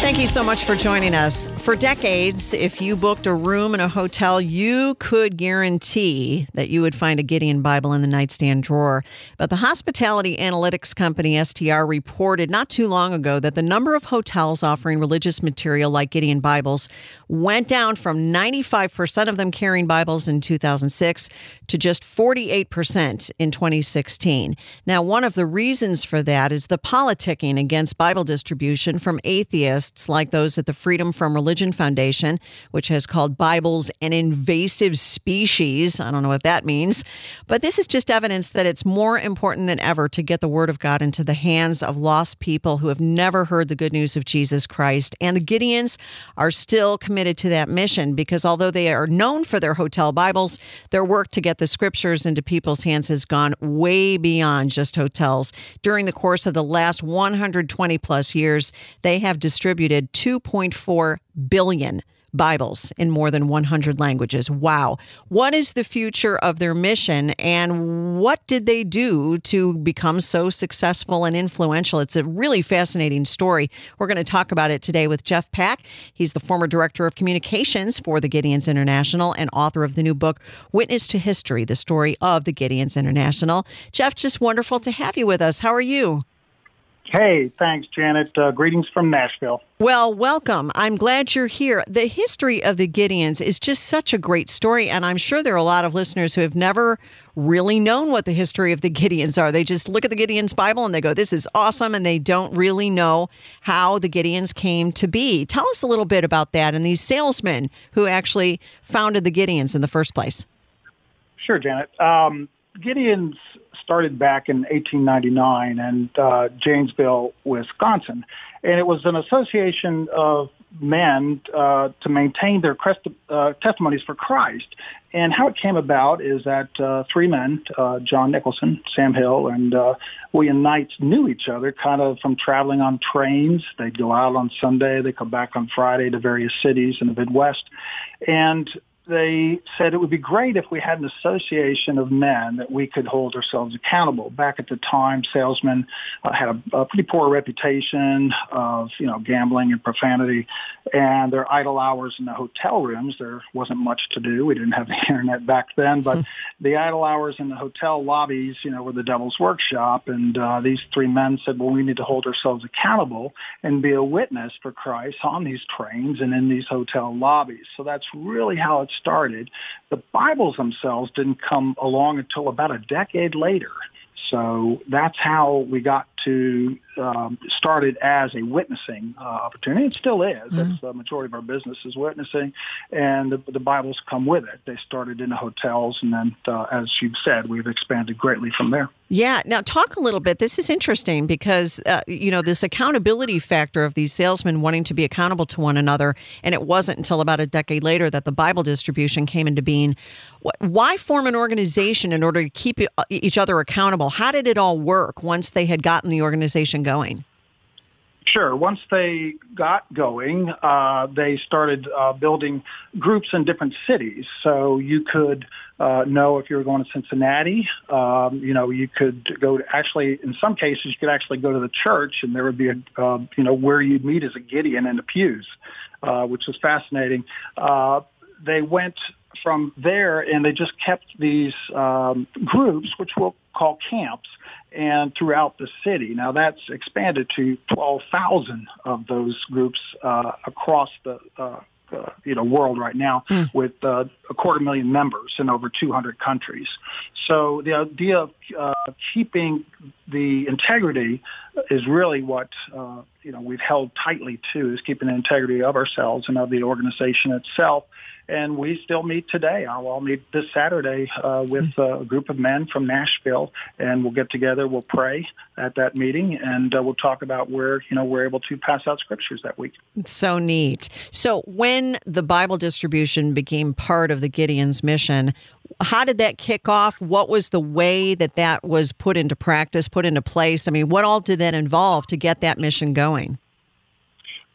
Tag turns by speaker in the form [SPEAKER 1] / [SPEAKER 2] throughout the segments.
[SPEAKER 1] Thank you so much for joining us. For decades, if you booked a room in a hotel, you could guarantee that you would find a Gideon Bible in the nightstand drawer. But the hospitality analytics company STR reported not too long ago that the number of hotels offering religious material like Gideon Bibles went down from 95% of them carrying Bibles in 2006 to just 48% in 2016. Now, one of the reasons for that is the politicking against Bible distribution from atheists like those at the Freedom from Religion Foundation, which has called Bibles an invasive species. I don't know what that means. But this is just evidence that it's more important than ever to get the Word of God into the hands of lost people who have never heard the good news of Jesus Christ. And the Gideons are still committed to that mission because although they are known for their hotel Bibles, their work to get the scriptures into people's hands has gone way beyond just hotels. During the course of the last 120 plus years, they have distributed distributed 2.4 billion Bibles in more than 100 languages. Wow. What is the future of their mission and what did they do to become so successful and influential? It's a really fascinating story. We're going to talk about it today with Jeff Pack. He's the former director of communications for the Gideons International and author of the new book, Witness to History The Story of the Gideons International. Jeff, just wonderful to have you with us. How are you?
[SPEAKER 2] Hey, thanks, Janet. Uh, greetings from Nashville.
[SPEAKER 1] Well, welcome. I'm glad you're here. The history of the Gideons is just such a great story, and I'm sure there are a lot of listeners who have never really known what the history of the Gideons are. They just look at the Gideons Bible and they go, This is awesome, and they don't really know how the Gideons came to be. Tell us a little bit about that and these salesmen who actually founded the Gideons in the first place.
[SPEAKER 2] Sure, Janet. Um, Gideons started back in 1899 in uh, Janesville, Wisconsin, and it was an association of men uh, to maintain their crest, uh, testimonies for Christ. And how it came about is that uh, three men, uh, John Nicholson, Sam Hill, and uh, William Knights, knew each other kind of from traveling on trains. They'd go out on Sunday, they'd come back on Friday to various cities in the Midwest. And they said it would be great if we had an association of men that we could hold ourselves accountable. Back at the time, salesmen uh, had a, a, pretty poor reputation of, you know, gambling and profanity, and their idle hours in the hotel rooms, there wasn't much to do. We didn't have the internet back then, but the idle hours in the hotel lobbies, you know, were the devil's workshop. And uh, these three men said, well, we need to hold ourselves accountable and be a witness for Christ on these trains and in these hotel lobbies. So that's really how it's started. The Bibles themselves didn't come along until about a decade later. So that's how we got to um, started as a witnessing uh, opportunity. It still is. Mm-hmm. That's the majority of our business is witnessing, and the, the Bibles come with it. They started in the hotels, and then, uh, as you've said, we've expanded greatly from there.
[SPEAKER 1] Yeah. Now, talk a little bit. This is interesting because, uh, you know, this accountability factor of these salesmen wanting to be accountable to one another. And it wasn't until about a decade later that the Bible distribution came into being. Why form an organization in order to keep uh, each other accountable? How did it all work once they had gotten the organization going?
[SPEAKER 2] Sure. Once they got going, uh, they started uh, building groups in different cities. So you could uh, know if you were going to Cincinnati. Um, you know, you could go to actually, in some cases, you could actually go to the church, and there would be a, uh, you know, where you'd meet as a Gideon in the pews, uh, which was fascinating. Uh, they went from there, and they just kept these um, groups, which we'll call camps, and throughout the city. Now that's expanded to 12,000 of those groups uh, across the uh, uh, you know world right now mm. with uh, a quarter million members in over 200 countries. So the idea of uh, keeping the integrity is really what uh, you know we've held tightly to is keeping the integrity of ourselves and of the organization itself and we still meet today. I'll, I'll meet this Saturday uh, with uh, a group of men from Nashville, and we'll get together. We'll pray at that meeting, and uh, we'll talk about where you know we're able to pass out scriptures that week.
[SPEAKER 1] So neat. So when the Bible distribution became part of the Gideon's mission, how did that kick off? What was the way that that was put into practice, put into place? I mean, what all did that involve to get that mission going?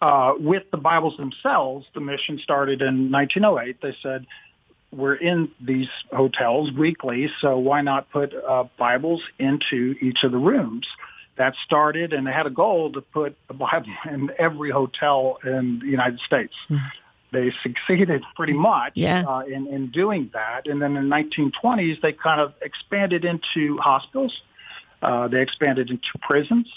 [SPEAKER 2] Uh, with the Bibles themselves, the mission started in 1908. They said, we're in these hotels weekly, so why not put uh, Bibles into each of the rooms? That started, and they had a goal to put a Bible in every hotel in the United States. Mm-hmm. They succeeded pretty much
[SPEAKER 1] yeah.
[SPEAKER 2] uh, in, in doing that. And then in the 1920s, they kind of expanded into hospitals. Uh, they expanded into prisons.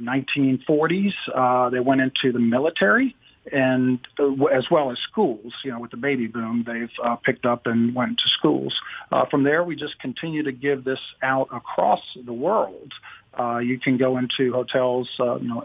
[SPEAKER 2] 1940s. Uh, they went into the military and uh, as well as schools. You know, with the baby boom, they've uh, picked up and went to schools. Uh, from there, we just continue to give this out across the world. Uh, you can go into hotels, uh, you know.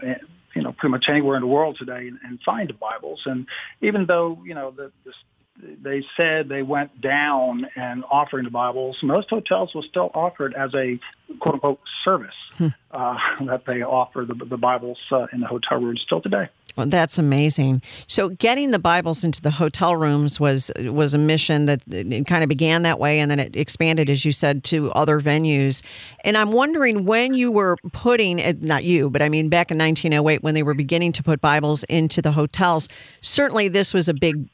[SPEAKER 2] You know, pretty much anywhere in the world today, and, and find Bibles. And even though you know the, the they said they went down and offering the Bibles. Most hotels will still offer it as a quote unquote service hmm. uh, that they offer the, the Bibles uh, in the hotel rooms still today.
[SPEAKER 1] Well, that's amazing. So, getting the Bibles into the hotel rooms was was a mission that it kind of began that way, and then it expanded, as you said, to other venues. And I'm wondering when you were putting, not you, but I mean back in 1908 when they were beginning to put Bibles into the hotels. Certainly, this was a big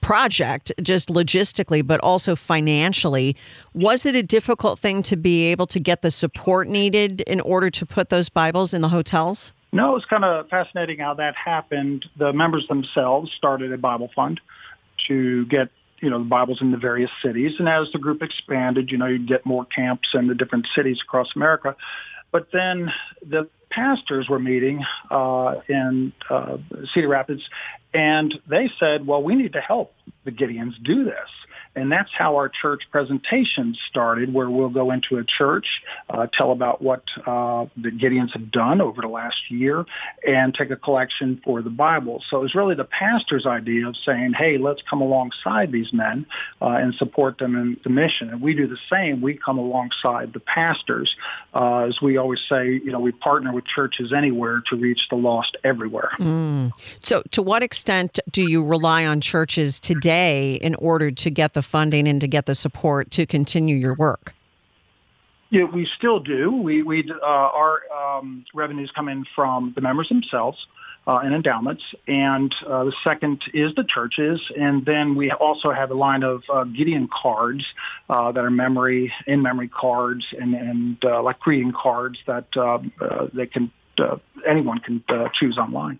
[SPEAKER 1] project, just logistically, but also financially. Was it a difficult thing to be able to get the support needed in order to put those Bibles in the hotels?
[SPEAKER 2] No, it's kind of fascinating how that happened. The members themselves started a Bible fund to get you know the Bibles in the various cities, and as the group expanded, you know you'd get more camps in the different cities across America. But then the pastors were meeting uh, in uh, Cedar Rapids, and they said, well, we need to help the Gideons do this. And that's how our church presentation started, where we'll go into a church, uh, tell about what uh, the Gideons have done over the last year, and take a collection for the Bible. So it was really the pastor's idea of saying, hey, let's come alongside these men uh, and support them in the mission. And we do the same. We come alongside the pastors. Uh, as we always say, you know, we partner with churches anywhere to reach the lost everywhere.
[SPEAKER 1] Mm. So to what extent do you rely on churches today in order to get the the funding and to get the support to continue your work?
[SPEAKER 2] Yeah, we still do. We, we uh, our um, revenues come in from the members themselves uh, and endowments, and uh, the second is the churches, and then we also have a line of uh, Gideon cards uh, that are memory in memory cards and and uh, like greeting cards that they can anyone can choose online.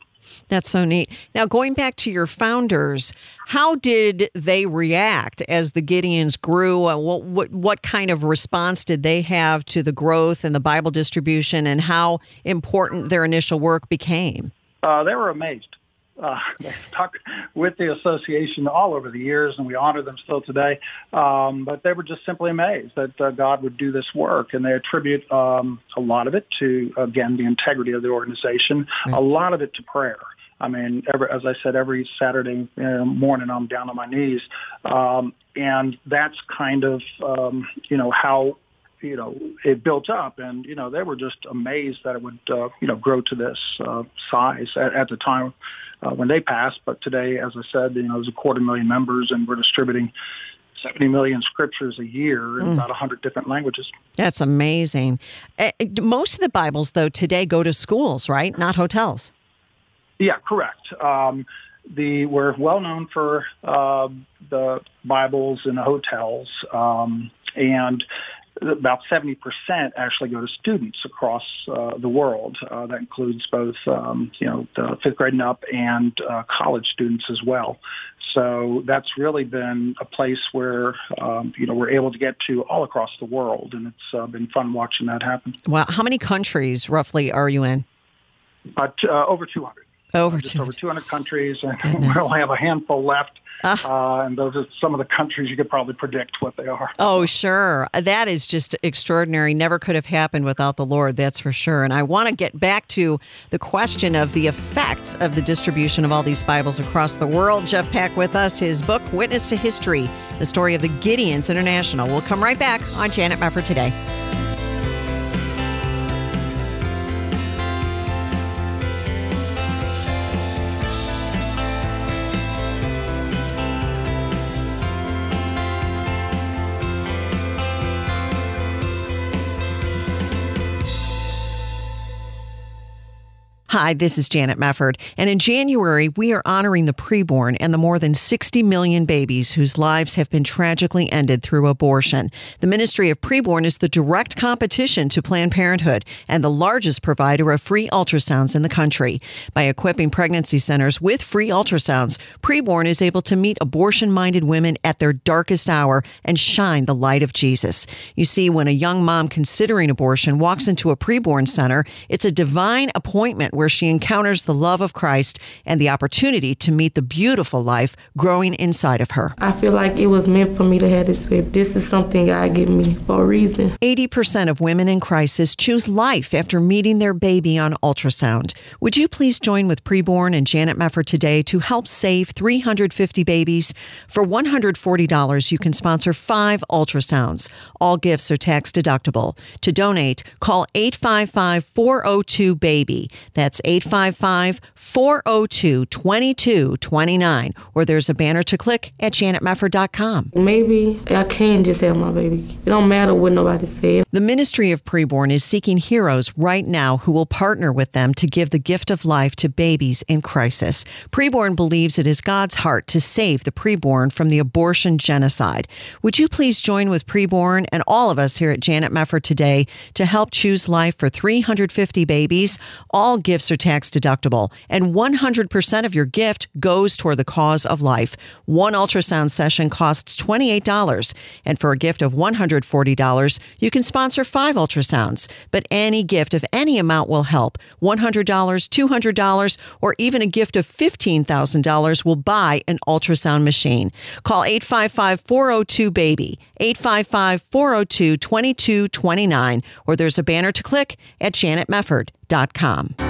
[SPEAKER 1] That's so neat. Now, going back to your founders, how did they react as the Gideons grew? Uh, what, what, what kind of response did they have to the growth and the Bible distribution and how important their initial work became?
[SPEAKER 2] Uh, they were amazed. Uh, talked with the association all over the years, and we honor them still today. Um, but they were just simply amazed that uh, God would do this work, and they attribute um, a lot of it to, again, the integrity of the organization, mm-hmm. a lot of it to prayer. I mean, every, as I said, every Saturday uh, morning I'm down on my knees, um, and that's kind of um, you know how you know it built up, and you know they were just amazed that it would uh, you know grow to this uh, size at, at the time uh, when they passed. But today, as I said, you know, there's a quarter million members, and we're distributing 70 million scriptures a year in mm. about 100 different languages.
[SPEAKER 1] That's amazing. Uh, most of the Bibles, though, today go to schools, right? Not hotels.
[SPEAKER 2] Yeah, correct. Um, the we're well known for uh, the Bibles in the hotels, um, and about 70% actually go to students across uh, the world. Uh, that includes both, um, you know, the fifth grade and up and uh, college students as well. So that's really been a place where, um, you know, we're able to get to all across the world, and it's uh, been fun watching that happen.
[SPEAKER 1] Wow. How many countries roughly are you in?
[SPEAKER 2] Uh, t- uh, over 200.
[SPEAKER 1] Over
[SPEAKER 2] just
[SPEAKER 1] 200.
[SPEAKER 2] over 200 countries, and we only have a handful left.
[SPEAKER 1] Ah.
[SPEAKER 2] Uh, and those are some of the countries you could probably predict what they are.
[SPEAKER 1] Oh, sure. That is just extraordinary. Never could have happened without the Lord, that's for sure. And I want to get back to the question of the effect of the distribution of all these Bibles across the world. Jeff Pack with us, his book, Witness to History, the story of the Gideons International. We'll come right back on Janet Mefford today. Hi, this is Janet Mefford. And in January, we are honoring the preborn and the more than 60 million babies whose lives have been tragically ended through abortion. The Ministry of Preborn is the direct competition to Planned Parenthood and the largest provider of free ultrasounds in the country. By equipping pregnancy centers with free ultrasounds, Preborn is able to meet abortion minded women at their darkest hour and shine the light of Jesus. You see, when a young mom considering abortion walks into a preborn center, it's a divine appointment where she encounters the love of Christ and the opportunity to meet the beautiful life growing inside of her.
[SPEAKER 3] I feel like it was meant for me to have this baby. This is something God gave me for a reason.
[SPEAKER 1] 80% of women in crisis choose life after meeting their baby on ultrasound. Would you please join with Preborn and Janet Mefford today to help save 350 babies? For $140, you can sponsor five ultrasounds. All gifts are tax deductible. To donate, call 855 402 BABY. That's 855 402 2229. Or there's a banner to click at janetmefford.com.
[SPEAKER 3] Maybe I can just have my baby. It don't matter what nobody said.
[SPEAKER 1] The Ministry of Preborn is seeking heroes right now who will partner with them to give the gift of life to babies in crisis. Preborn believes it is God's heart to save the preborn from the abortion genocide. Would you please join with Preborn and all of us here at Janet Mefford today to help choose life for 350 babies? All gifts are tax deductible, and 100% of your gift goes toward the cause of life. One ultrasound session costs $28, and for a gift of $140, you can sponsor five ultrasounds. But any gift of any amount will help. $100, $200, or even a gift of $15,000 will buy an ultrasound machine. Call 855 402 BABY, 855 402 2229, or there's a banner to click at janetmefford.com.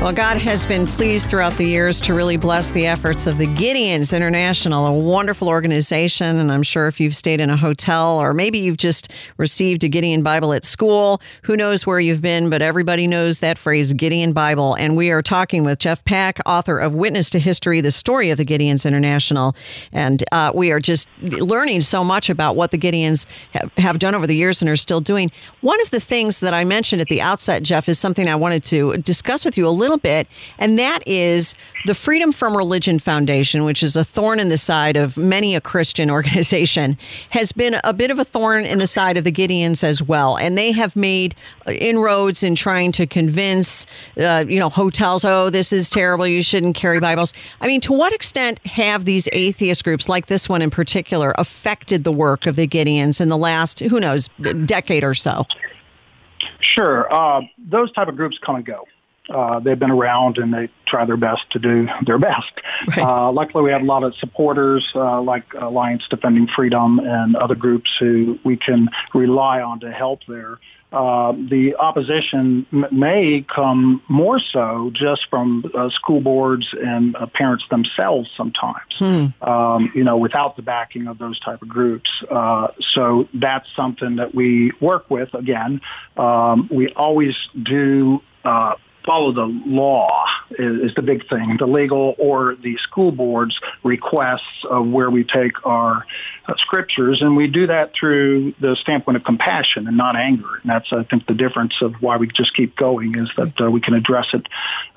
[SPEAKER 1] Well, God has been pleased throughout the years to really bless the efforts of the Gideons International, a wonderful organization. And I'm sure if you've stayed in a hotel or maybe you've just received a Gideon Bible at school, who knows where you've been, but everybody knows that phrase, Gideon Bible. And we are talking with Jeff Pack, author of Witness to History, the story of the Gideons International. And uh, we are just learning so much about what the Gideons have, have done over the years and are still doing. One of the things that I mentioned at the outset, Jeff, is something I wanted to discuss with you a little bit, and that is the Freedom from Religion Foundation, which is a thorn in the side of many a Christian organization, has been a bit of a thorn in the side of the Gideons as well. And they have made inroads in trying to convince, uh, you know, hotels, oh, this is terrible, you shouldn't carry Bibles. I mean, to what extent have these atheist groups, like this one in particular, affected the work of the Gideons in the last, who knows, decade or so?
[SPEAKER 2] Sure. Uh, those type of groups come and go. Uh, they've been around and they try their best to do their best.
[SPEAKER 1] Right.
[SPEAKER 2] Uh, luckily, we have a lot of supporters uh, like Alliance Defending Freedom and other groups who we can rely on to help there. Uh, the opposition m- may come more so just from uh, school boards and uh, parents themselves sometimes, um, you know, without the backing of those type of groups. Uh, so that's something that we work with. Again, um, we always do uh, follow the law is, is the big thing, the legal or the school board's requests of where we take our uh, scriptures, and we do that through the standpoint of compassion and not anger. And that's, I think, the difference of why we just keep going is that uh, we can address it.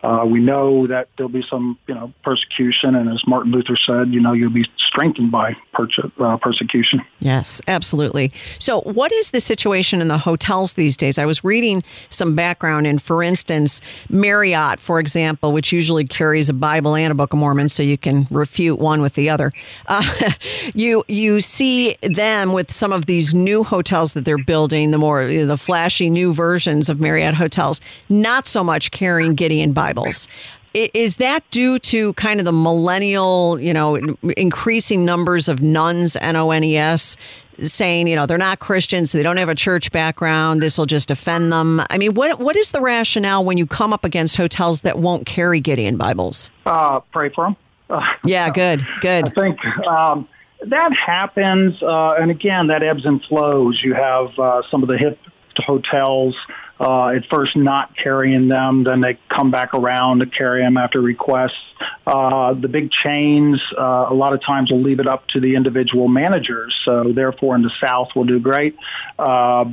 [SPEAKER 2] Uh, we know that there'll be some, you know, persecution, and as Martin Luther said, you know, you'll be strengthened by per- uh, persecution.
[SPEAKER 1] Yes, absolutely. So, what is the situation in the hotels these days? I was reading some background, and for instance, Marriott, for example, which usually carries a Bible and a Book of Mormon, so you can refute one with the other. Uh, you you see them with some of these new hotels that they're building, the more the flashy new versions of Marriott hotels, not so much carrying Gideon Bibles. Is that due to kind of the millennial, you know, increasing numbers of nones, N O N E S, saying, you know, they're not Christians, they don't have a church background, this will just offend them? I mean, what what is the rationale when you come up against hotels that won't carry Gideon Bibles?
[SPEAKER 2] Uh, pray for them. Uh,
[SPEAKER 1] yeah, good, good.
[SPEAKER 2] I think um, that happens, uh, and again, that ebbs and flows. You have uh, some of the hip hotels uh, at first not carrying them, then they come back around to carry them after requests. Uh, the big chains, uh, a lot of times will leave it up to the individual managers. So therefore, in the South, will do great. Uh,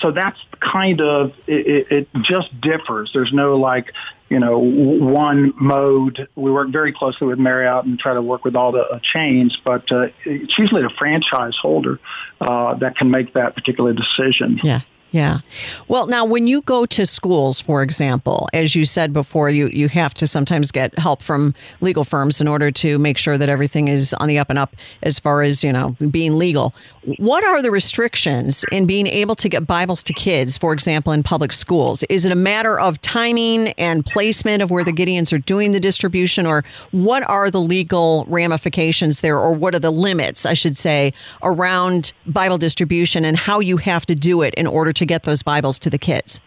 [SPEAKER 2] so that's kind of it, it just differs. There's no like you know one mode. We work very closely with Marriott and try to work with all the uh, chains, but uh, it's usually the franchise holder uh, that can make that particular decision.
[SPEAKER 1] Yeah. Yeah. Well, now when you go to schools, for example, as you said before, you, you have to sometimes get help from legal firms in order to make sure that everything is on the up and up as far as, you know, being legal. What are the restrictions in being able to get Bibles to kids, for example, in public schools? Is it a matter of timing and placement of where the Gideons are doing the distribution, or what are the legal ramifications there, or what are the limits, I should say, around Bible distribution and how you have to do it in order to get those Bibles to the kids?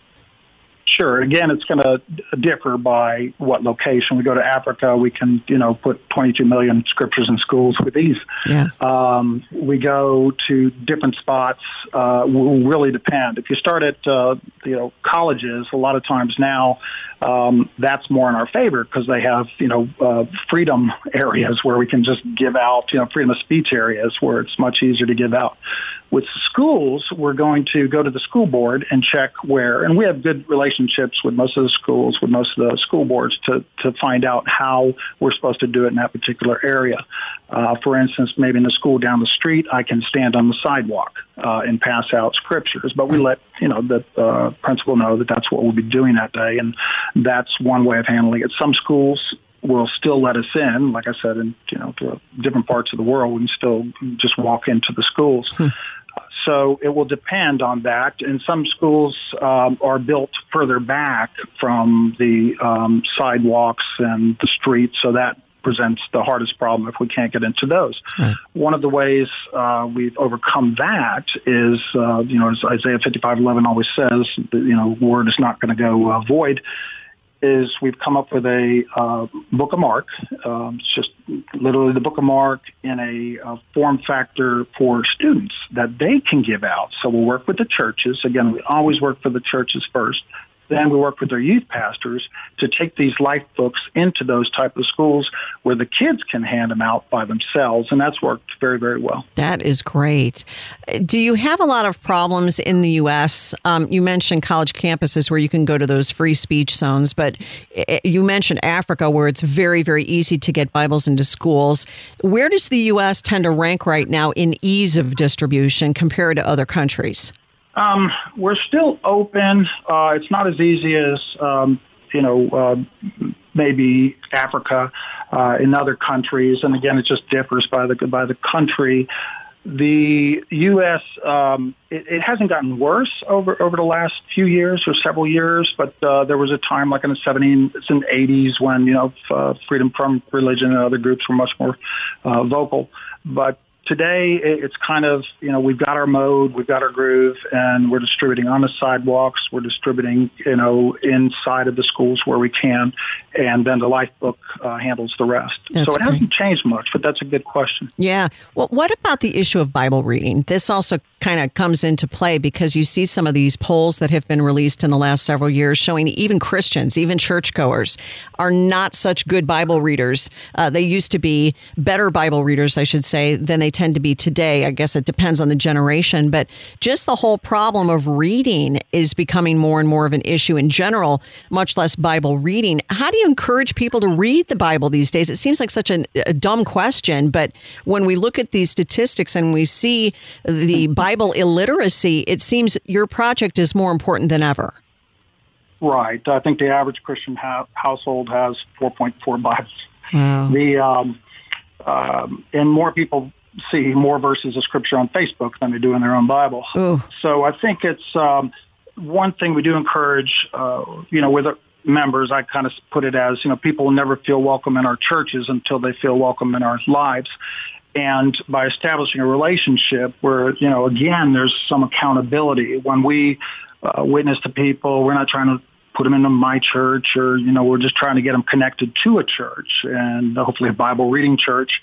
[SPEAKER 2] Sure. Again, it's going to differ by what location. We go to Africa, we can, you know, put 22 million scriptures in schools with ease.
[SPEAKER 1] Yeah.
[SPEAKER 2] Um, we go to different spots. Uh, will really depend. If you start at, uh, you know, colleges, a lot of times now um, that's more in our favor because they have, you know, uh, freedom areas where we can just give out, you know, freedom of speech areas where it's much easier to give out. With schools, we're going to go to the school board and check where, and we have good relationships with most of the schools, with most of the school boards to, to find out how we're supposed to do it in that particular area. Uh, for instance, maybe in the school down the street, I can stand on the sidewalk uh, and pass out scriptures, but we let, you know, the uh, principal know that that's what we'll be doing that day. And that's one way of handling it. Some schools will still let us in. Like I said, in you know different parts of the world, we can still just walk into the schools. Hmm. So it will depend on that. And some schools um, are built further back from the um, sidewalks and the streets, so that presents the hardest problem if we can't get into those. Right. One of the ways uh, we've overcome that is, uh, you know, as Isaiah 55:11 always says, you know, word is not going to go uh, void is we've come up with a uh, Book of Mark. Um, it's just literally the Book of Mark in a uh, form factor for students that they can give out. So we'll work with the churches. Again, we always work for the churches first. Then we work with their youth pastors to take these life books into those type of schools where the kids can hand them out by themselves, and that's worked very, very well.
[SPEAKER 1] That is great. Do you have a lot of problems in the U.S.? Um, you mentioned college campuses where you can go to those free speech zones, but eh, you mentioned Africa where it's very, very easy to get Bibles into schools. Where does the U.S. tend to rank right now in ease of distribution compared to other countries?
[SPEAKER 2] Um, we're still open. Uh, it's not as easy as um, you know uh, maybe Africa uh, in other countries, and again, it just differs by the by the country. The U.S. Um, it, it, hasn't gotten worse over over the last few years or several years, but uh, there was a time like in the 70s and 80s when you know uh, freedom from religion and other groups were much more uh, vocal. But today it's kind of you know we've got our mode we've got our groove and we're distributing on the sidewalks. We're distributing you know inside of the schools where we can and then the life book uh, handles the rest that's so it great. hasn't changed much but that's a good question
[SPEAKER 1] yeah well what about the issue of bible reading this also kind of comes into play because you see some of these polls that have been released in the last several years showing even christians even churchgoers are not such good bible readers uh, they used to be better bible readers i should say than they tend to be today. I guess it depends on the generation, but just the whole problem of reading is becoming more and more of an issue in general, much less Bible reading. How do you encourage people to read the Bible these days? It seems like such a, a dumb question, but when we look at these statistics and we see the Bible illiteracy, it seems your project is more important than ever.
[SPEAKER 2] right. I think the average Christian ha- household has 4.4 Bibles.
[SPEAKER 1] Wow.
[SPEAKER 2] The um, um, and more people see more verses of scripture on Facebook than they do in their own Bible.
[SPEAKER 1] Ooh.
[SPEAKER 2] So I think it's um, one thing we do encourage. Uh, you know, with members, I kind of put it as you know, people will never feel welcome in our churches until they feel welcome in our lives. And by establishing a relationship where, you know, again, there's some accountability. When we uh, witness to people, we're not trying to put them into my church or, you know, we're just trying to get them connected to a church and hopefully a Bible reading church.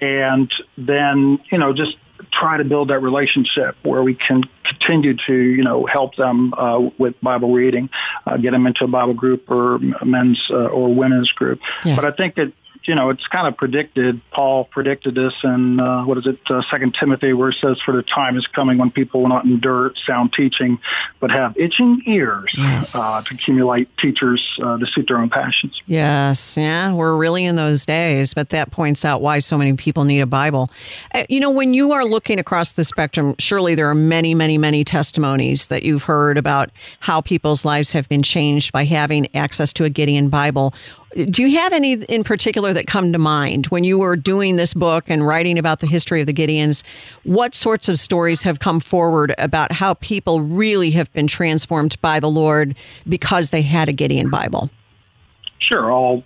[SPEAKER 2] And then, you know, just try to build that relationship where we can continue to, you know, help them uh, with Bible reading, uh, get them into a Bible group or men's uh, or women's group.
[SPEAKER 1] Yeah.
[SPEAKER 2] But I think that you know, it's kind of predicted. Paul predicted this in uh, what is it, uh, Second Timothy, where it says, "For the time is coming when people will not endure sound teaching, but have itching ears
[SPEAKER 1] Yes.
[SPEAKER 2] uh, to accumulate teachers uh, to suit their own passions."
[SPEAKER 1] Yes, yeah, we're really in those days, but that points out why so many people need a Bible. Uh, You know, when you are looking across the spectrum, surely there are many, many, many testimonies that you've heard about how people's lives have been changed by having access to a Gideon Bible. Do you have any in particular that come to mind when you were doing this book and writing about the history of the Gideons? What sorts of stories have come forward about how people really have been transformed by the Lord because they had a Gideon Bible?
[SPEAKER 2] Sure, I'll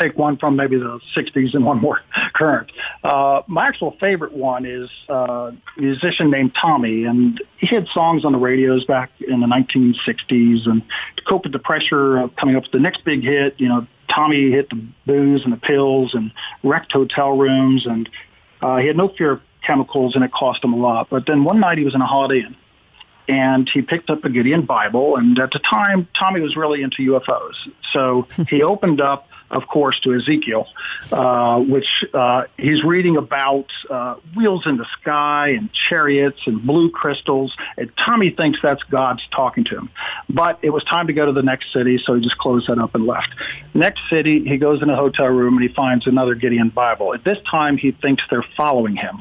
[SPEAKER 2] take one from maybe the 60s and one more current. Uh, my actual favorite one is uh, a musician named Tommy, and he had songs on the radios back in the 1960s. And to cope with the pressure of coming up with the next big hit, you know, Tommy hit the booze and the pills and wrecked hotel rooms, and uh, he had no fear of chemicals, and it cost him a lot. But then one night he was in a Holiday Inn and he picked up a Gideon Bible. And at the time, Tommy was really into UFOs. So he opened up, of course, to Ezekiel, uh, which uh, he's reading about uh, wheels in the sky and chariots and blue crystals. And Tommy thinks that's God's talking to him. But it was time to go to the next city, so he just closed that up and left. Next city, he goes in a hotel room and he finds another Gideon Bible. At this time, he thinks they're following him.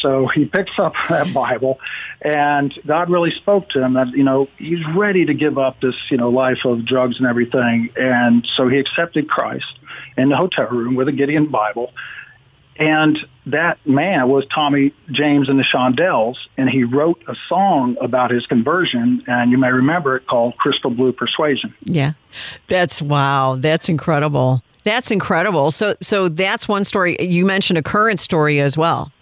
[SPEAKER 2] So he picks up that Bible, and God really spoke to him that you know he's ready to give up this you know life of drugs and everything, and so he accepted Christ in the hotel room with a Gideon Bible. And that man was Tommy James and the Shondells, and he wrote a song about his conversion, and you may remember it called Crystal Blue Persuasion.
[SPEAKER 1] Yeah. That's wow. That's incredible. That's incredible. So so that's one story. You mentioned a current story as well.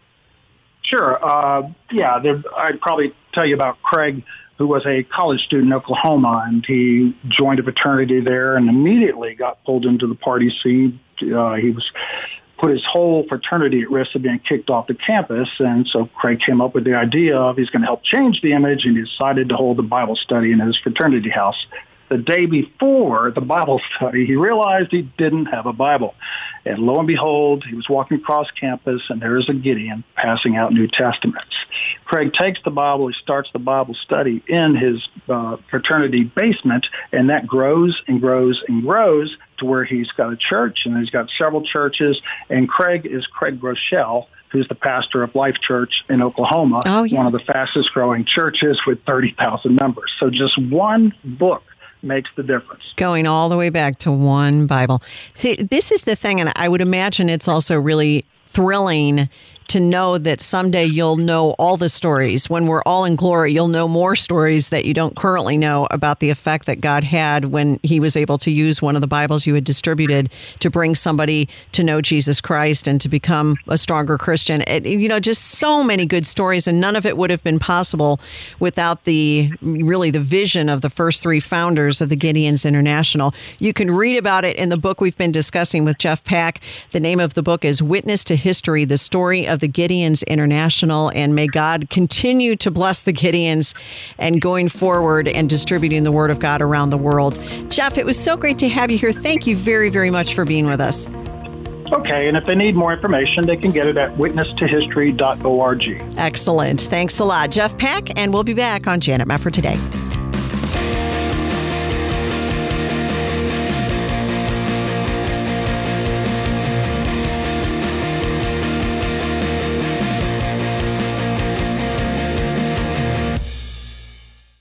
[SPEAKER 2] Sure. Uh, yeah, there, I'd probably tell you about Craig, who was a college student in Oklahoma, and he joined a fraternity there and immediately got pulled into the party scene. Uh, he was put his whole fraternity at risk of being kicked off the campus, and so Craig came up with the idea of he's going to help change the image, and he decided to hold a Bible study in his fraternity house. The day before the Bible study, he realized he didn't have a Bible. And lo and behold, he was walking across campus, and there's a Gideon passing out New Testaments. Craig takes the Bible, he starts the Bible study in his uh, fraternity basement, and that grows and grows and grows to where he's got a church, and he's got several churches. And Craig is Craig Groeschel, who's the pastor of Life Church in Oklahoma,
[SPEAKER 1] Oh, yeah.
[SPEAKER 2] one of the fastest growing churches with 30,000 members. So just one book makes the difference.
[SPEAKER 1] Going all the way back to one Bible. See, this is the thing, and I would imagine it's also really thrilling to know that someday you'll know all the stories. When we're all in glory, you'll know more stories that you don't currently know about the effect that God had when He was able to use one of the Bibles you had distributed to bring somebody to know Jesus Christ and to become a stronger Christian. It, you know, just so many good stories, and none of it would have been possible without the really the vision of the first three founders of the Gideons International. You can read about it in the book we've been discussing with Jeff Pack. The name of the book is Witness to History: The Story of the Gideons International. And may God continue to bless the Gideons and going forward and distributing the Word of God around the world. Jeff, it was so great to have you here. Thank you very, very much for being with us.
[SPEAKER 2] Okay, and if they need more information, they can get it at witnesstohistory.org.
[SPEAKER 1] Excellent. Thanks a lot, Jeff Pack, and we'll be back on Janet Mefford today.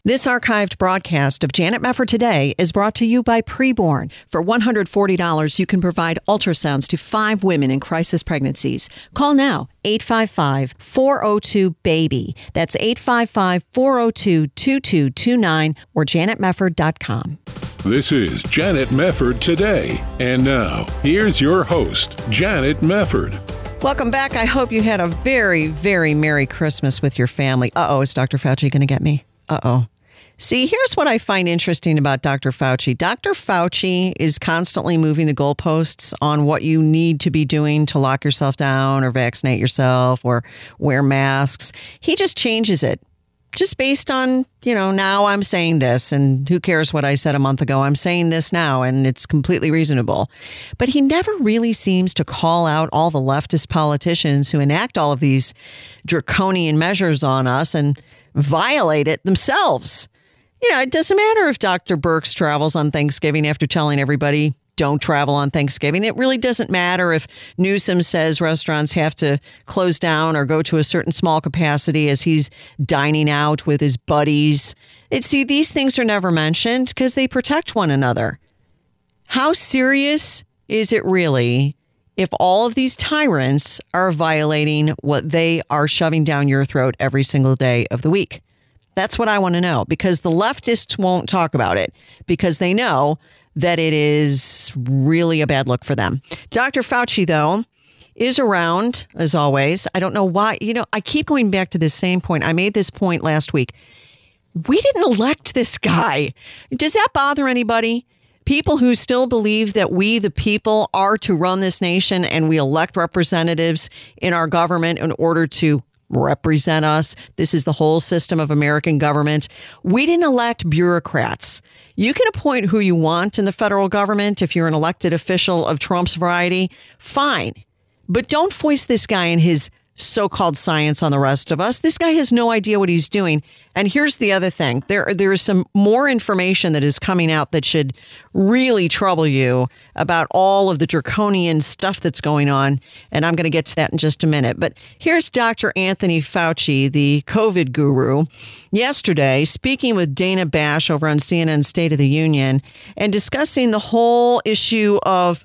[SPEAKER 1] This archived broadcast of Janet Mefford Today is brought to you by Preborn. For $140, you can provide ultrasounds to five women in crisis pregnancies. Call now, 855 402 BABY. That's 855 402 2229 or janetmefford.com.
[SPEAKER 4] This is Janet Mefford Today. And now, here's your host, Janet Mefford.
[SPEAKER 1] Welcome back. I hope you had a very, very Merry Christmas with your family. Uh oh, is Dr. Fauci going to get me? Uh oh. See, here's what I find interesting about Dr. Fauci. Dr. Fauci is constantly moving the goalposts on what you need to be doing to lock yourself down or vaccinate yourself or wear masks. He just changes it just based on, you know, now I'm saying this and who cares what I said a month ago? I'm saying this now and it's completely reasonable. But he never really seems to call out all the leftist politicians who enact all of these draconian measures on us and violate it themselves you know, it doesn't matter if Dr. Birx travels on Thanksgiving after telling everybody don't travel on Thanksgiving. It really doesn't matter if Newsom says restaurants have to close down or go to a certain small capacity as he's dining out with his buddies. It, see, these things are never mentioned because they protect one another. How serious is it really if all of these tyrants are violating what they are shoving down your throat every single day of the week? That's what I want to know because the leftists won't talk about it because they know that it is really a bad look for them. Dr. Fauci, though, is around as always. I don't know why. You know, I keep going back to this same point. I made this point last week. We didn't elect this guy. Does that bother anybody? People who still believe that we, the people, are to run this nation and we elect representatives in our government in order to represent us. This is the whole system of American government. We didn't elect bureaucrats. You can appoint who you want in the federal government if you're an elected official of Trump's variety. Fine. But don't foist this guy and his so called science on the rest of us. This guy has no idea what he's doing. And here's the other thing there, there is some more information that is coming out that should really trouble you about all of the draconian stuff that's going on. And I'm going to get to that in just a minute. But here's Dr. Anthony Fauci, the COVID guru, yesterday speaking with Dana Bash over on CNN State of the Union and discussing the whole issue of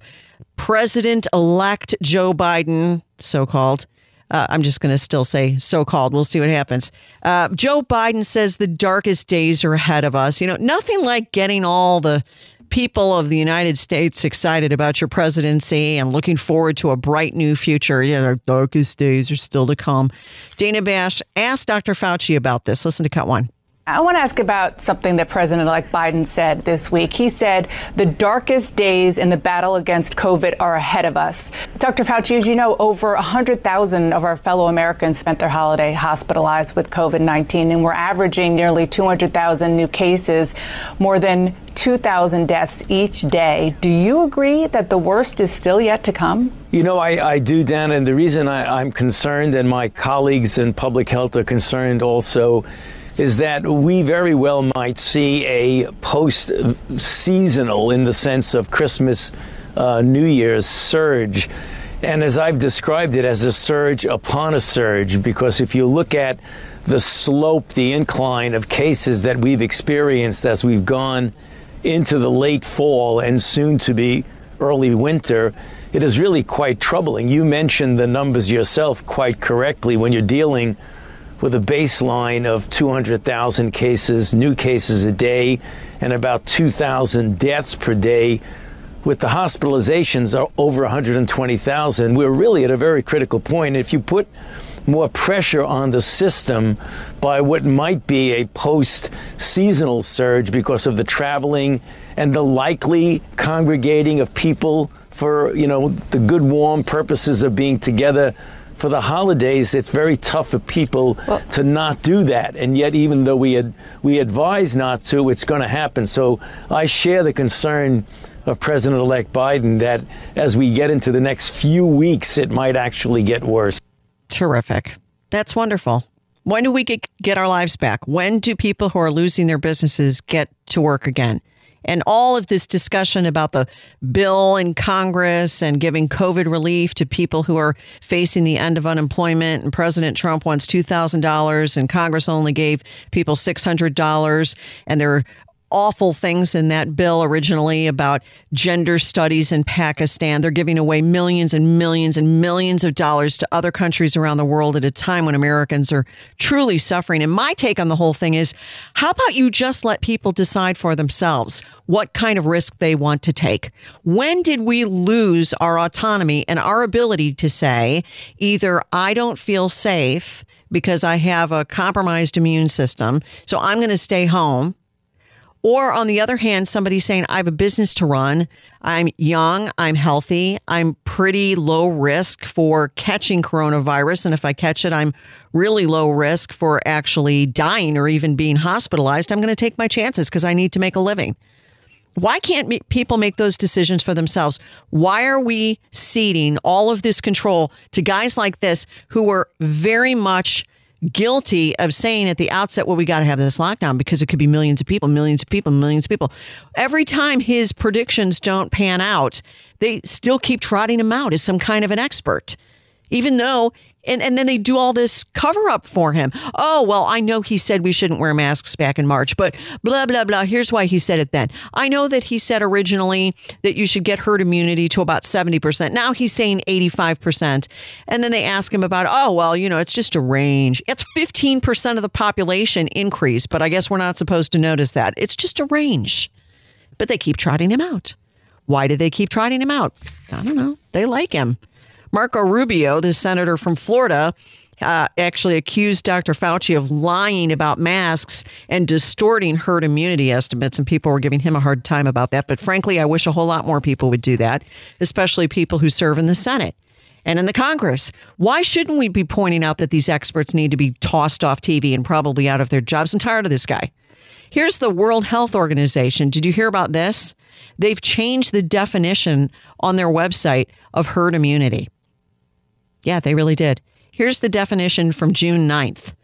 [SPEAKER 1] President elect Joe Biden, so called, uh, I'm just going to still say so called. We'll see what happens. Uh, Joe Biden says the darkest days are ahead of us. You know, nothing like getting all the people of the United States excited about your presidency and looking forward to a bright new future. Yeah, our darkest days are still to come. Dana Bash asked Dr. Fauci about this. Listen to cut one.
[SPEAKER 5] I want to ask about something that President elect Biden said this week. He said the darkest days in the battle against COVID are ahead of us. Dr. Fauci, as you know, over 100,000 of our fellow Americans spent their holiday hospitalized with COVID 19, and we're averaging nearly 200,000 new cases, more than 2,000 deaths each day. Do you agree that the worst is still yet to come?
[SPEAKER 6] You know, I, I do, Dan, and the reason I, I'm concerned, and my colleagues in public health are concerned also is that we very well might see a post seasonal, in the sense of Christmas, uh, New Year's surge. And as I've described it, as a surge upon a surge, because if you look at the slope, the incline of cases that we've experienced as we've gone into the late fall and soon to be early winter, it is really quite troubling. You mentioned the numbers yourself quite correctly when you're dealing with a baseline of 200,000 cases, new cases a day, and about 2,000 deaths per day. With the hospitalizations are over 120,000, we're really at a very critical point. If you put more pressure on the system by what might be a post seasonal surge because of the traveling and the likely congregating of people for you know the good warm purposes of being together for the holidays, it's very tough for people well, to not do that. And yet, even though we had, we advise not to, it's going to happen. So I share the concern of President-elect Biden that as we get into the next few weeks, it might actually get worse.
[SPEAKER 1] Terrific. That's wonderful. When do we get, get our lives back? When do people who are losing their businesses get to work again? And all of this discussion about the bill in Congress and giving COVID relief to people who are facing the end of unemployment. And President Trump wants $2,000 and Congress only gave people $600. And they're awful things in that bill originally about gender studies in Pakistan. They're giving away millions and millions and millions of dollars to other countries around the world at a time when Americans are truly suffering. And my take on the whole thing is how about you just let people decide for themselves what kind of risk they want to take? When did we lose our autonomy and our ability to say, either I don't feel safe because I have a compromised immune system, so I'm going to stay home or on the other hand, somebody saying, I have a business to run. I'm young. I'm healthy. I'm pretty low risk for catching coronavirus. And if I catch it, I'm really low risk for actually dying or even being hospitalized. I'm going to take my chances because I need to make a living. Why can't people make those decisions for themselves? Why are we ceding all of this control to guys like this who are very much guilty of saying at the outset, well, we got to have this lockdown because it could be millions of people, millions of people, millions of people. Every time his predictions don't pan out, they still keep trotting him out as some kind of an expert, even though and, and then they do all this cover up for him. Oh, well, I know he said we shouldn't wear masks back in March, but blah, blah, blah. Here's why he said it then. I know that he said originally that you should get herd immunity to about 70%. Now he's saying 85%. And then they ask him about, oh, well, you know, it's just a range. It's 15% of the population increase, but I guess we're not supposed to notice that. It's just a range. But they keep trotting him out. Why do they keep trotting him out? I don't know. They like him. Marco Rubio, the senator from Florida, uh, actually accused Dr. Fauci of lying about masks and distorting herd immunity estimates, and people were giving him a hard time about that. But frankly, I wish a whole lot more people would do that, especially people who serve in the Senate and in the Congress. Why shouldn't we be pointing out that these experts need to be tossed off TV and probably out of their jobs? I'm tired of this guy. Here's the World Health Organization. Did you hear about this? They've changed the definition on their website of herd immunity. Yeah, they really did. Here's the definition from June 9th.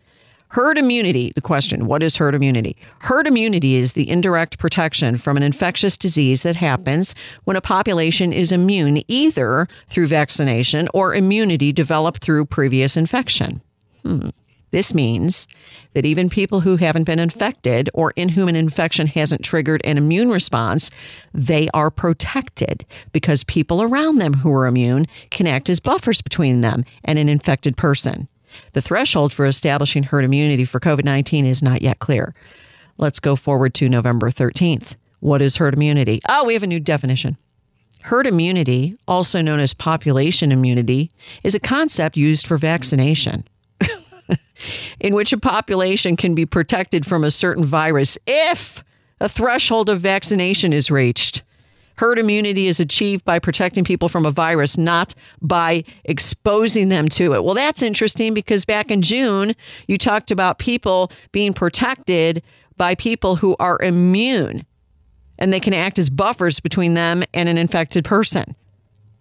[SPEAKER 1] Herd immunity, the question, what is herd immunity? Herd immunity is the indirect protection from an infectious disease that happens when a population is immune either through vaccination or immunity developed through previous infection. Hmm. This means that even people who haven't been infected or in whom an infection hasn't triggered an immune response, they are protected because people around them who are immune can act as buffers between them and an infected person. The threshold for establishing herd immunity for COVID 19 is not yet clear. Let's go forward to November 13th. What is herd immunity? Oh, we have a new definition. Herd immunity, also known as population immunity, is a concept used for vaccination. In which a population can be protected from a certain virus if a threshold of vaccination is reached. Herd immunity is achieved by protecting people from a virus, not by exposing them to it. Well, that's interesting because back in June, you talked about people being protected by people who are immune and they can act as buffers between them and an infected person.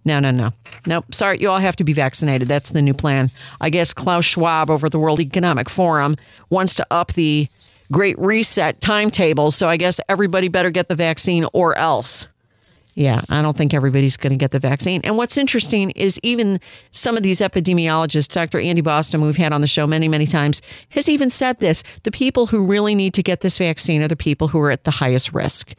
[SPEAKER 1] No, no, no. Nope. Sorry, you all have to be vaccinated. That's the new plan. I guess Klaus Schwab over the World Economic Forum wants to up the Great Reset timetable. So I guess everybody better get the vaccine or else. Yeah, I don't think everybody's going to get the vaccine. And what's interesting is even some of these epidemiologists, Dr. Andy Bostom, we've had on the show many, many times, has even said this the people who really need to get this vaccine are the people who are at the highest risk.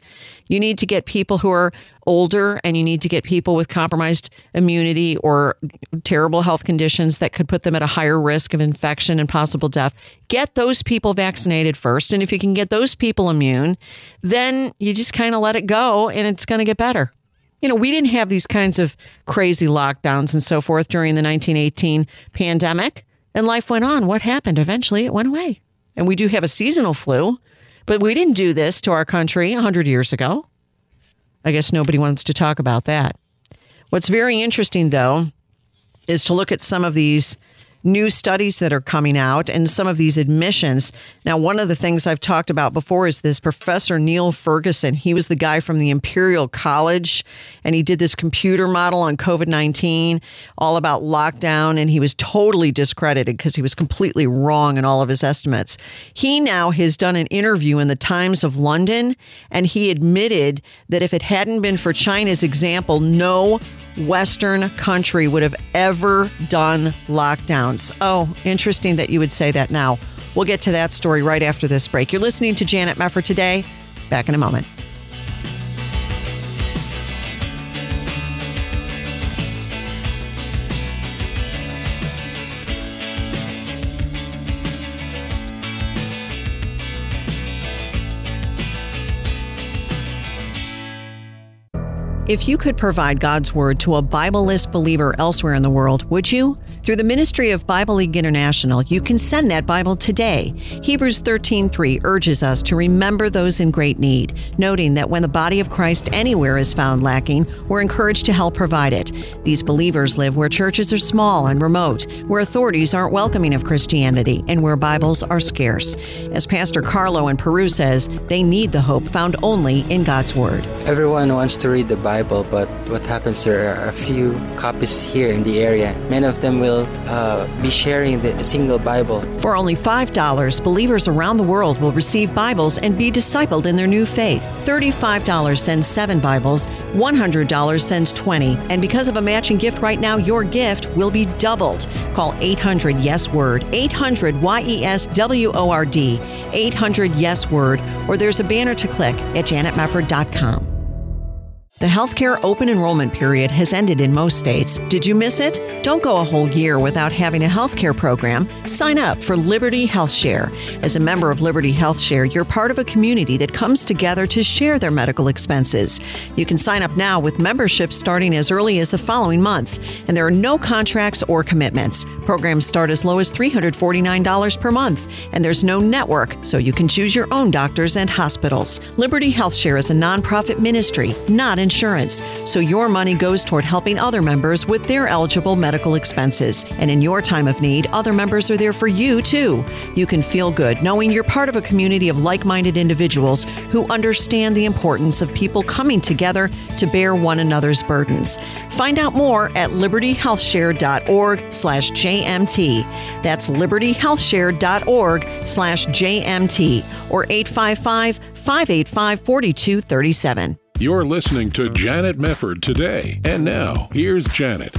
[SPEAKER 1] You need to get people who are older and you need to get people with compromised immunity or terrible health conditions that could put them at a higher risk of infection and possible death. Get those people vaccinated first. And if you can get those people immune, then you just kind of let it go and it's going to get better you know, we didn't have these kinds of crazy lockdowns and so forth during the 1918 pandemic, and life went on. What happened? Eventually, it went away. And we do have a seasonal flu, but we didn't do this to our country 100 years ago. I guess nobody wants to talk about that. What's very interesting, though, is to look at some of these new studies that are coming out and some of these admissions. Now, one of the things I've talked about before is this Professor Neil Ferguson. He was the guy from the Imperial College, and he did this computer model on COVID 19, all about lockdown, and he was totally discredited because he was completely wrong in all of his estimates. He now has done an interview in the Times of London, and he admitted that if it hadn't been for China's example, no Western country would have ever done lockdowns. Oh, interesting that you would say that now. We'll get to that story right after this break. You're listening to Janet Mefford today. Back in a moment. If you could provide God's Word to a Bibleless believer elsewhere in the world, would you? Through the ministry of Bible League International, you can send that Bible today. Hebrews 13:3 urges us to remember those in great need, noting that when the body of Christ anywhere is found lacking, we're encouraged to help provide it. These believers live where churches are small and remote, where authorities aren't welcoming of Christianity, and where Bibles are scarce. As Pastor Carlo in Peru says, they need the hope found only in God's Word.
[SPEAKER 7] Everyone wants to read the Bible, but what happens there are a few copies here in the area. Many of them will uh, be sharing the single Bible.
[SPEAKER 1] For only $5, believers around the world will receive Bibles and be discipled in their new faith. $35 sends seven Bibles, $100 sends 20. And because of a matching gift right now, your gift will be doubled. Call 800 Yes Word, 800 Y E S W O R D, 800 Yes Word, or there's a banner to click at janetmefford.com. The healthcare open enrollment period has ended in most states. Did you miss it? Don't go a whole year without having a healthcare program. Sign up for Liberty Health Share. As a member of Liberty Health Share, you're part of a community that comes together to share their medical expenses. You can sign up now with membership starting as early as the following month, and there are no contracts or commitments. Programs start as low as $349 per month, and there's no network, so you can choose your own doctors and hospitals. Liberty Health Share is a nonprofit ministry, not insurance, so your money goes toward helping other members with their eligible medical expenses. And in your time of need, other members are there for you too. You can feel good knowing you're part of a community of like-minded individuals who understand the importance of people coming together to bear one another's burdens. Find out more at libertyhealthshare.org slash JMT. That's libertyhealthshare.org slash JMT or 855 585 4237.
[SPEAKER 4] You're listening to Janet Mefford today. And now, here's Janet.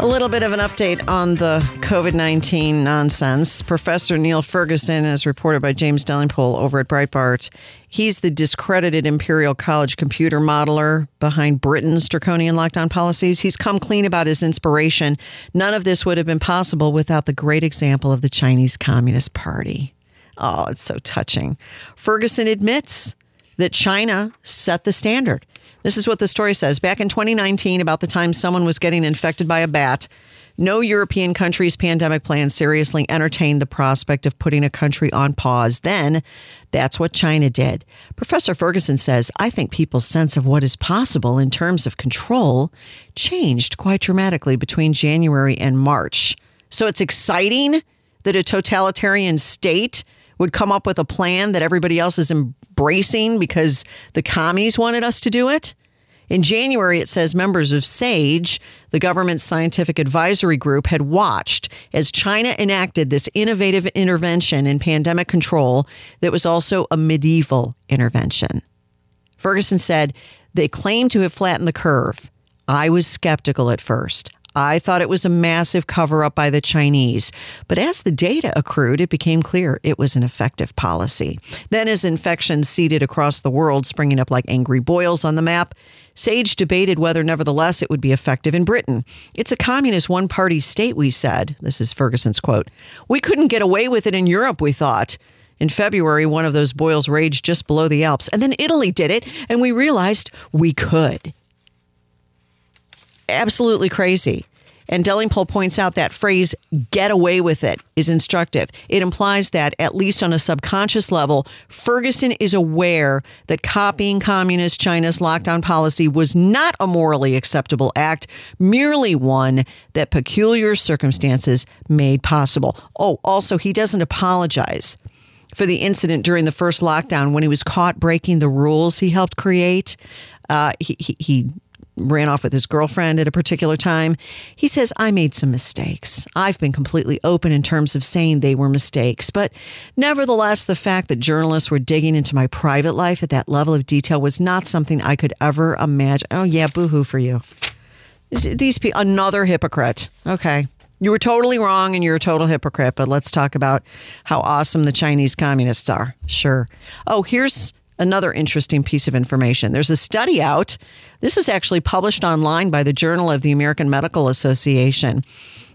[SPEAKER 1] A little bit of an update on the COVID 19 nonsense. Professor Neil Ferguson, as reported by James Delingpole over at Breitbart, he's the discredited Imperial College computer modeler behind Britain's draconian lockdown policies. He's come clean about his inspiration. None of this would have been possible without the great example of the Chinese Communist Party. Oh, it's so touching. Ferguson admits that China set the standard. This is what the story says. Back in 2019, about the time someone was getting infected by a bat, no European country's pandemic plan seriously entertained the prospect of putting a country on pause. Then, that's what China did. Professor Ferguson says, I think people's sense of what is possible in terms of control changed quite dramatically between January and March. So it's exciting that a totalitarian state would come up with a plan that everybody else is embracing because the commies wanted us to do it. In January, it says members of SAGE, the government's scientific advisory group, had watched as China enacted this innovative intervention in pandemic control that was also a medieval intervention. Ferguson said they claim to have flattened the curve. I was skeptical at first. I thought it was a massive cover up by the Chinese. But as the data accrued, it became clear it was an effective policy. Then, as infections seeded across the world, springing up like angry boils on the map, Sage debated whether, nevertheless, it would be effective in Britain. It's a communist one party state, we said. This is Ferguson's quote. We couldn't get away with it in Europe, we thought. In February, one of those boils raged just below the Alps, and then Italy did it, and we realized we could absolutely crazy. And Delingpole points out that phrase, get away with it, is instructive. It implies that, at least on a subconscious level, Ferguson is aware that copying Communist China's lockdown policy was not a morally acceptable act, merely one that peculiar circumstances made possible. Oh, also, he doesn't apologize for the incident during the first lockdown when he was caught breaking the rules he helped create. Uh, he, he, he ran off with his girlfriend at a particular time. He says, I made some mistakes. I've been completely open in terms of saying they were mistakes. But nevertheless, the fact that journalists were digging into my private life at that level of detail was not something I could ever imagine. Oh, yeah, boohoo for you. These people, another hypocrite. Okay. You were totally wrong and you're a total hypocrite, but let's talk about how awesome the Chinese communists are. Sure. Oh, here's another interesting piece of information. There's a study out. This is actually published online by the Journal of the American Medical Association.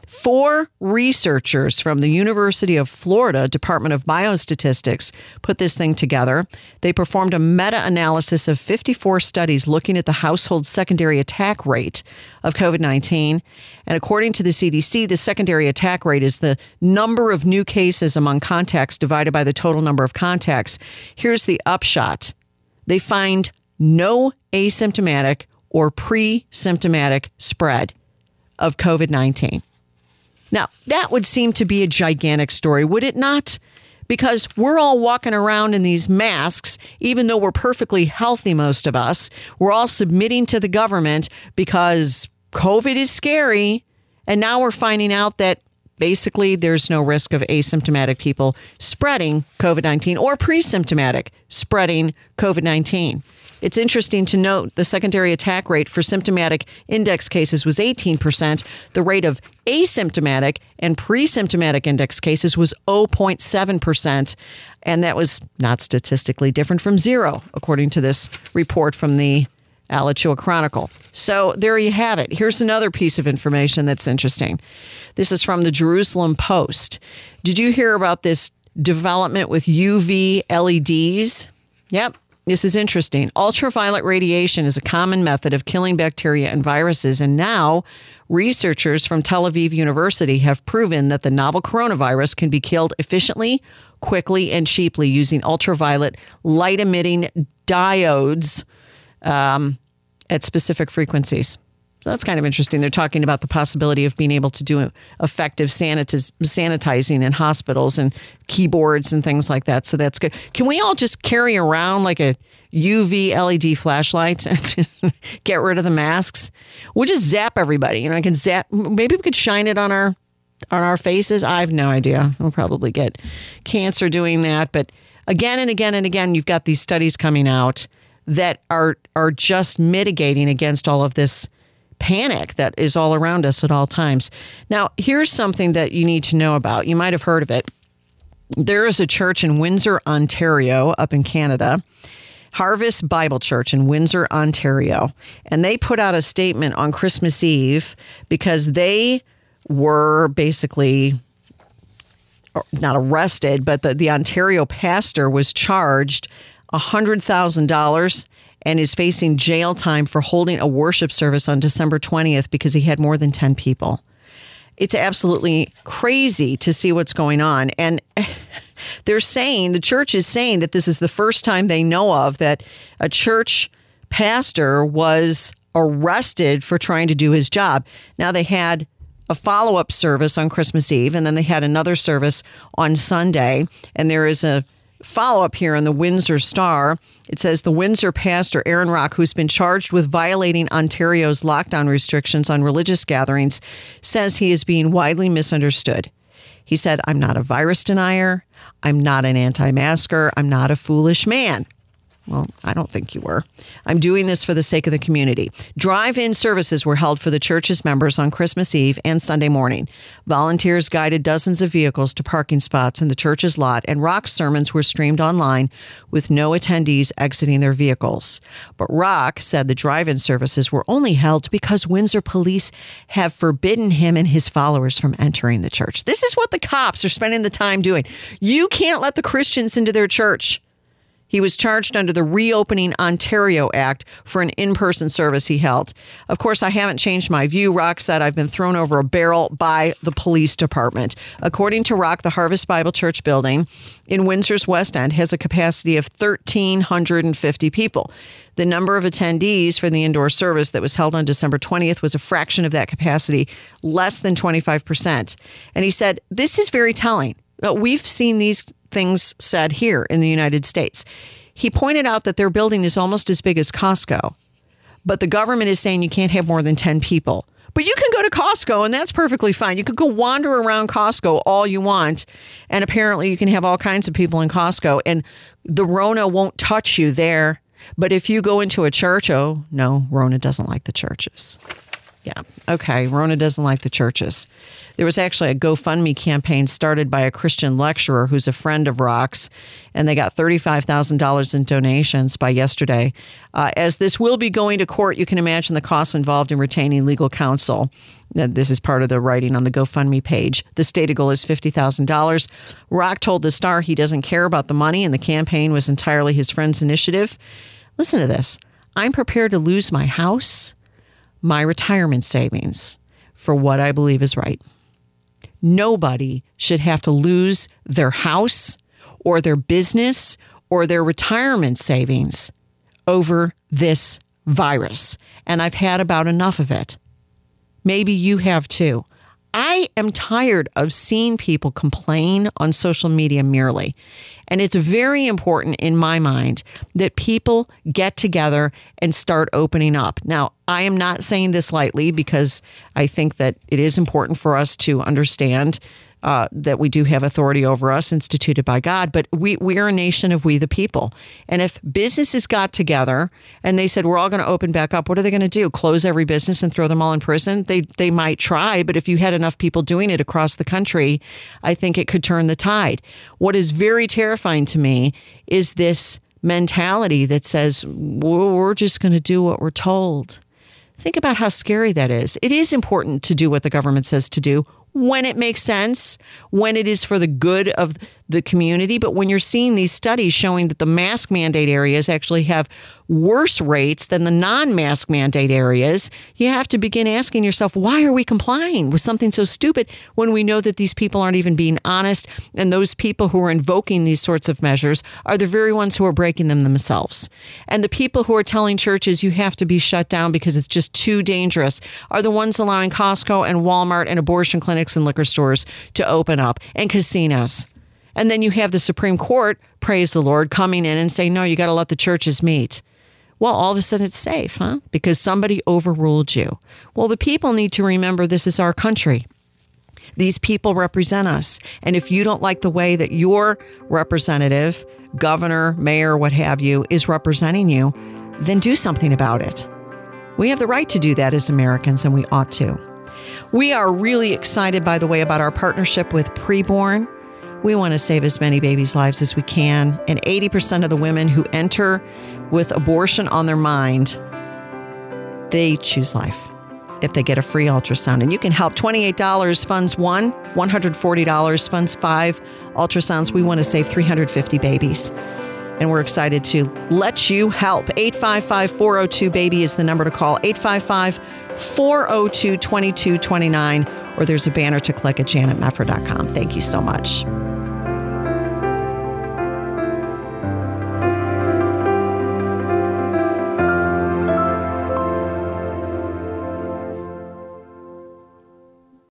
[SPEAKER 1] Four researchers from the University of Florida Department of Biostatistics put this thing together. They performed a meta analysis of 54 studies looking at the household secondary attack rate of COVID 19. And according to the CDC, the secondary attack rate is the number of new cases among contacts divided by the total number of contacts. Here's the upshot they find no asymptomatic or pre symptomatic spread of COVID 19. Now, that would seem to be a gigantic story, would it not? Because we're all walking around in these masks, even though we're perfectly healthy, most of us. We're all submitting to the government because COVID is scary. And now we're finding out that basically there's no risk of asymptomatic people spreading COVID 19 or pre symptomatic spreading COVID 19. It's interesting to note the secondary attack rate for symptomatic index cases was 18%. The rate of asymptomatic and pre symptomatic index cases was 0.7%. And that was not statistically different from zero, according to this report from the Alachua Chronicle. So there you have it. Here's another piece of information that's interesting. This is from the Jerusalem Post. Did you hear about this development with UV LEDs? Yep. This is interesting. Ultraviolet radiation is a common method of killing bacteria and viruses, and now researchers from Tel Aviv University have proven that the novel coronavirus can be killed efficiently, quickly, and cheaply using ultraviolet light emitting diodes um, at specific frequencies. So that's kind of interesting. They're talking about the possibility of being able to do effective sanitiz- sanitizing in hospitals and keyboards and things like that. So that's good. Can we all just carry around like a UV LED flashlight and get rid of the masks? We'll just zap everybody. You know, I can zap. Maybe we could shine it on our on our faces. I have no idea. We'll probably get cancer doing that. But again and again and again, you've got these studies coming out that are are just mitigating against all of this panic that is all around us at all times. Now, here's something that you need to know about. You might have heard of it. There is a church in Windsor, Ontario, up in Canada. Harvest Bible Church in Windsor, Ontario. And they put out a statement on Christmas Eve because they were basically not arrested, but the, the Ontario pastor was charged $100,000 and is facing jail time for holding a worship service on December 20th because he had more than 10 people. It's absolutely crazy to see what's going on. And they're saying, the church is saying that this is the first time they know of that a church pastor was arrested for trying to do his job. Now they had a follow up service on Christmas Eve, and then they had another service on Sunday. And there is a follow up here in the Windsor Star. It says the Windsor pastor, Aaron Rock, who's been charged with violating Ontario's lockdown restrictions on religious gatherings, says he is being widely misunderstood. He said, I'm not a virus denier. I'm not an anti masker. I'm not a foolish man. Well, I don't think you were. I'm doing this for the sake of the community. Drive in services were held for the church's members on Christmas Eve and Sunday morning. Volunteers guided dozens of vehicles to parking spots in the church's lot, and rock sermons were streamed online with no attendees exiting their vehicles. But Rock said the drive in services were only held because Windsor police have forbidden him and his followers from entering the church. This is what the cops are spending the time doing. You can't let the Christians into their church. He was charged under the Reopening Ontario Act for an in person service he held. Of course, I haven't changed my view. Rock said I've been thrown over a barrel by the police department. According to Rock, the Harvest Bible Church building in Windsor's West End has a capacity of 1,350 people. The number of attendees for the indoor service that was held on December 20th was a fraction of that capacity, less than 25%. And he said, This is very telling. We've seen these things said here in the United States. He pointed out that their building is almost as big as Costco, but the government is saying you can't have more than 10 people. But you can go to Costco and that's perfectly fine. You could go wander around Costco all you want. And apparently you can have all kinds of people in Costco and the Rona won't touch you there. But if you go into a church, oh, no, Rona doesn't like the churches. Yeah. Okay. Rona doesn't like the churches. There was actually a GoFundMe campaign started by a Christian lecturer who's a friend of Rock's, and they got $35,000 in donations by yesterday. Uh, as this will be going to court, you can imagine the costs involved in retaining legal counsel. This is part of the writing on the GoFundMe page. The stated goal is $50,000. Rock told the Star he doesn't care about the money, and the campaign was entirely his friend's initiative. Listen to this I'm prepared to lose my house my retirement savings for what I believe is right. Nobody should have to lose their house or their business or their retirement savings over this virus. And I've had about enough of it. Maybe you have too. I am tired of seeing people complain on social media merely. And it's very important in my mind that people get together and start opening up. Now, I am not saying this lightly because I think that it is important for us to understand uh, that we do have authority over us instituted by God, but we, we are a nation of we the people. And if businesses got together and they said, we're all going to open back up, what are they going to do? Close every business and throw them all in prison? They, they might try, but if you had enough people doing it across the country, I think it could turn the tide. What is very terrifying to me is this mentality that says, we're just going to do what we're told. Think about how scary that is. It is important to do what the government says to do when it makes sense, when it is for the good of the community. But when you're seeing these studies showing that the mask mandate areas actually have worse rates than the non mask mandate areas, you have to begin asking yourself, why are we complying with something so stupid when we know that these people aren't even being honest? And those people who are invoking these sorts of measures are the very ones who are breaking them themselves. And the people who are telling churches you have to be shut down because it's just too dangerous are the ones allowing Costco and Walmart and abortion clinics and liquor stores to open up and casinos. And then you have the Supreme Court, praise the Lord, coming in and saying, no, you got to let the churches meet. Well, all of a sudden it's safe, huh? Because somebody overruled you. Well, the people need to remember this is our country. These people represent us. And if you don't like the way that your representative, governor, mayor, what have you, is representing you, then do something about it. We have the right to do that as Americans, and we ought to. We are really excited, by the way, about our partnership with Preborn. We want to save as many babies' lives as we can. And 80% of the women who enter with abortion on their mind, they choose life if they get a free ultrasound. And you can help. $28 funds one, $140 funds five ultrasounds. We want to save 350 babies. And we're excited to let you help. 855 402 BABY is the number to call. 855 402 2229. Or there's a banner to click at janetmefford.com. Thank you so much.